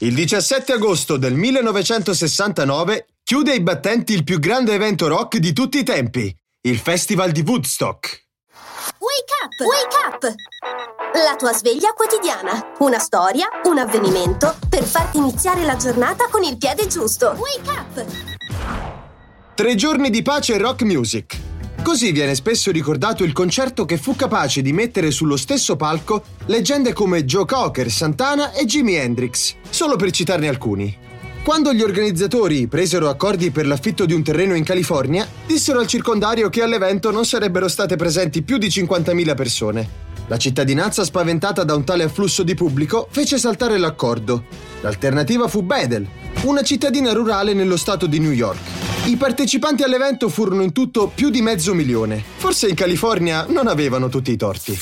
Il 17 agosto del 1969 chiude i battenti il più grande evento rock di tutti i tempi, il Festival di Woodstock. Wake up! Wake up! La tua sveglia quotidiana. Una storia, un avvenimento per farti iniziare la giornata con il piede giusto. Wake up! Tre giorni di pace e rock music. Così viene spesso ricordato il concerto che fu capace di mettere sullo stesso palco leggende come Joe Cocker, Santana e Jimi Hendrix, solo per citarne alcuni. Quando gli organizzatori presero accordi per l'affitto di un terreno in California, dissero al circondario che all'evento non sarebbero state presenti più di 50.000 persone. La cittadinanza, spaventata da un tale afflusso di pubblico, fece saltare l'accordo. L'alternativa fu Bethel, una cittadina rurale nello stato di New York. I partecipanti all'evento furono in tutto più di mezzo milione. Forse in California non avevano tutti i torti.